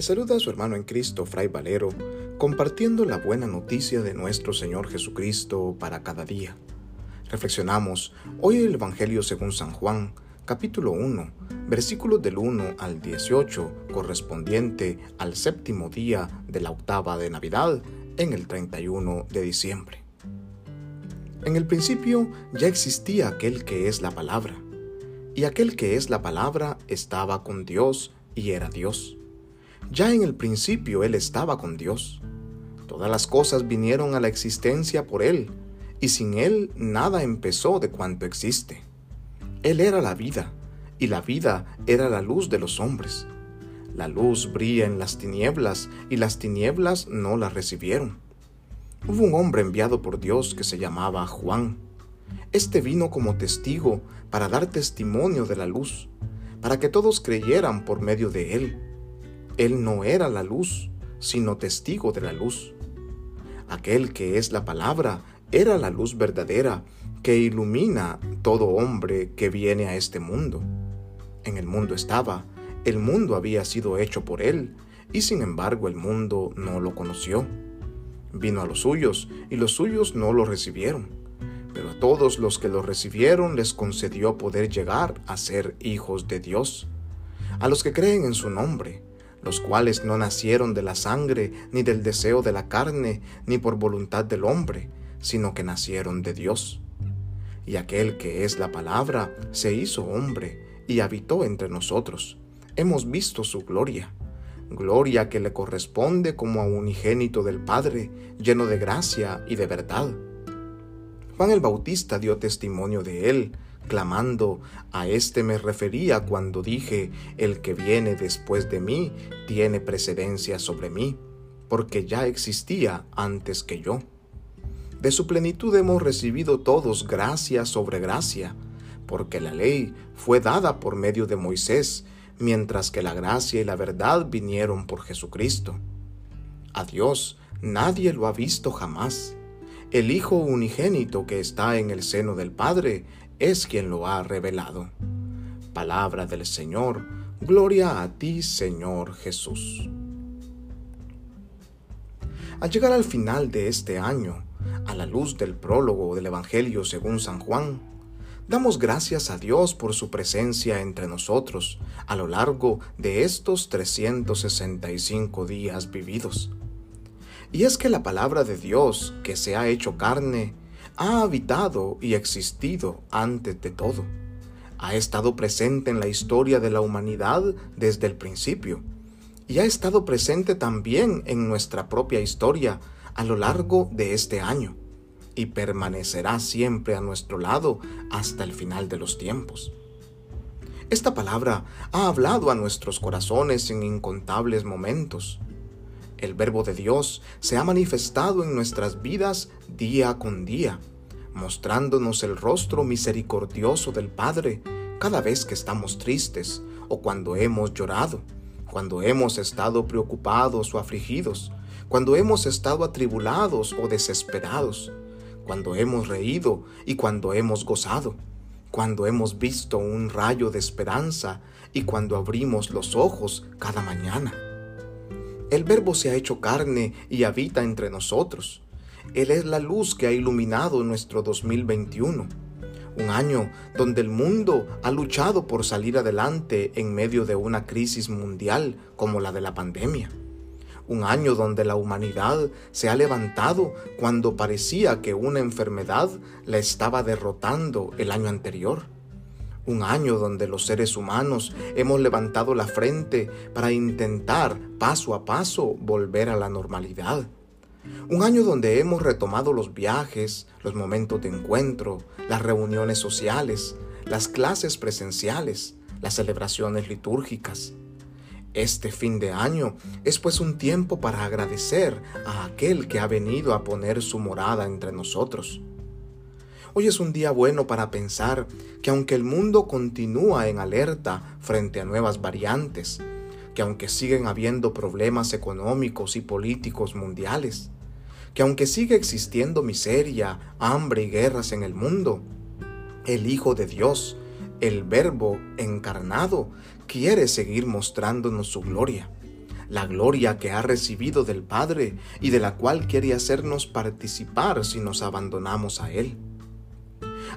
Le saluda a su hermano en Cristo, Fray Valero, compartiendo la buena noticia de nuestro Señor Jesucristo para cada día. Reflexionamos hoy el Evangelio según San Juan, capítulo 1, versículos del 1 al 18, correspondiente al séptimo día de la octava de Navidad, en el 31 de diciembre. En el principio ya existía aquel que es la palabra, y aquel que es la palabra estaba con Dios y era Dios. Ya en el principio Él estaba con Dios. Todas las cosas vinieron a la existencia por Él, y sin Él nada empezó de cuanto existe. Él era la vida, y la vida era la luz de los hombres. La luz brilla en las tinieblas, y las tinieblas no la recibieron. Hubo un hombre enviado por Dios que se llamaba Juan. Este vino como testigo para dar testimonio de la luz, para que todos creyeran por medio de él. Él no era la luz, sino testigo de la luz. Aquel que es la palabra era la luz verdadera que ilumina todo hombre que viene a este mundo. En el mundo estaba, el mundo había sido hecho por él, y sin embargo el mundo no lo conoció. Vino a los suyos, y los suyos no lo recibieron. Pero a todos los que lo recibieron les concedió poder llegar a ser hijos de Dios, a los que creen en su nombre, los cuales no nacieron de la sangre, ni del deseo de la carne, ni por voluntad del hombre, sino que nacieron de Dios. Y aquel que es la palabra se hizo hombre y habitó entre nosotros. Hemos visto su gloria, gloria que le corresponde como a unigénito del Padre, lleno de gracia y de verdad. Juan el Bautista dio testimonio de él, clamando, a este me refería cuando dije, el que viene después de mí tiene precedencia sobre mí, porque ya existía antes que yo. De su plenitud hemos recibido todos gracia sobre gracia, porque la ley fue dada por medio de Moisés, mientras que la gracia y la verdad vinieron por Jesucristo. A Dios nadie lo ha visto jamás. El Hijo unigénito que está en el seno del Padre es quien lo ha revelado. Palabra del Señor, gloria a ti Señor Jesús. Al llegar al final de este año, a la luz del prólogo del Evangelio según San Juan, Damos gracias a Dios por su presencia entre nosotros a lo largo de estos 365 días vividos. Y es que la palabra de Dios que se ha hecho carne ha habitado y existido antes de todo. Ha estado presente en la historia de la humanidad desde el principio y ha estado presente también en nuestra propia historia a lo largo de este año y permanecerá siempre a nuestro lado hasta el final de los tiempos. Esta palabra ha hablado a nuestros corazones en incontables momentos. El verbo de Dios se ha manifestado en nuestras vidas día con día, mostrándonos el rostro misericordioso del Padre cada vez que estamos tristes o cuando hemos llorado, cuando hemos estado preocupados o afligidos, cuando hemos estado atribulados o desesperados, cuando hemos reído y cuando hemos gozado, cuando hemos visto un rayo de esperanza y cuando abrimos los ojos cada mañana. El Verbo se ha hecho carne y habita entre nosotros. Él es la luz que ha iluminado nuestro 2021, un año donde el mundo ha luchado por salir adelante en medio de una crisis mundial como la de la pandemia un año donde la humanidad se ha levantado cuando parecía que una enfermedad la estaba derrotando el año anterior. Un año donde los seres humanos hemos levantado la frente para intentar paso a paso volver a la normalidad. Un año donde hemos retomado los viajes, los momentos de encuentro, las reuniones sociales, las clases presenciales, las celebraciones litúrgicas. Este fin de año es pues un tiempo para agradecer a aquel que ha venido a poner su morada entre nosotros. Hoy es un día bueno para pensar que aunque el mundo continúa en alerta frente a nuevas variantes, que aunque siguen habiendo problemas económicos y políticos mundiales, que aunque sigue existiendo miseria, hambre y guerras en el mundo, el Hijo de Dios el Verbo encarnado quiere seguir mostrándonos su gloria. la gloria que ha recibido del Padre y de la cual quiere hacernos participar si nos abandonamos a Él.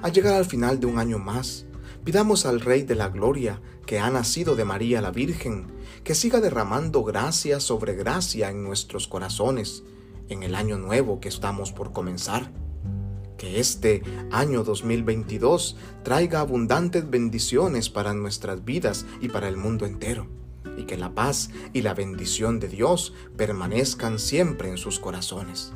Al llegar al final de un año más, pidamos al Rey de la Gloria, que ha nacido de María la Virgen, que siga derramando gracia sobre gracia en nuestros corazones en el año nuevo que estamos por comenzar. Que este año 2022 traiga abundantes bendiciones para nuestras vidas y para el mundo entero y que la paz y la bendición de Dios permanezcan siempre en sus corazones.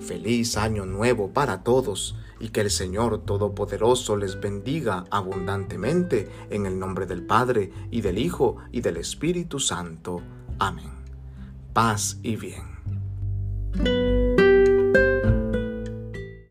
Feliz año nuevo para todos y que el Señor Todopoderoso les bendiga abundantemente en el nombre del Padre y del Hijo y del Espíritu Santo. Amén. Paz y bien.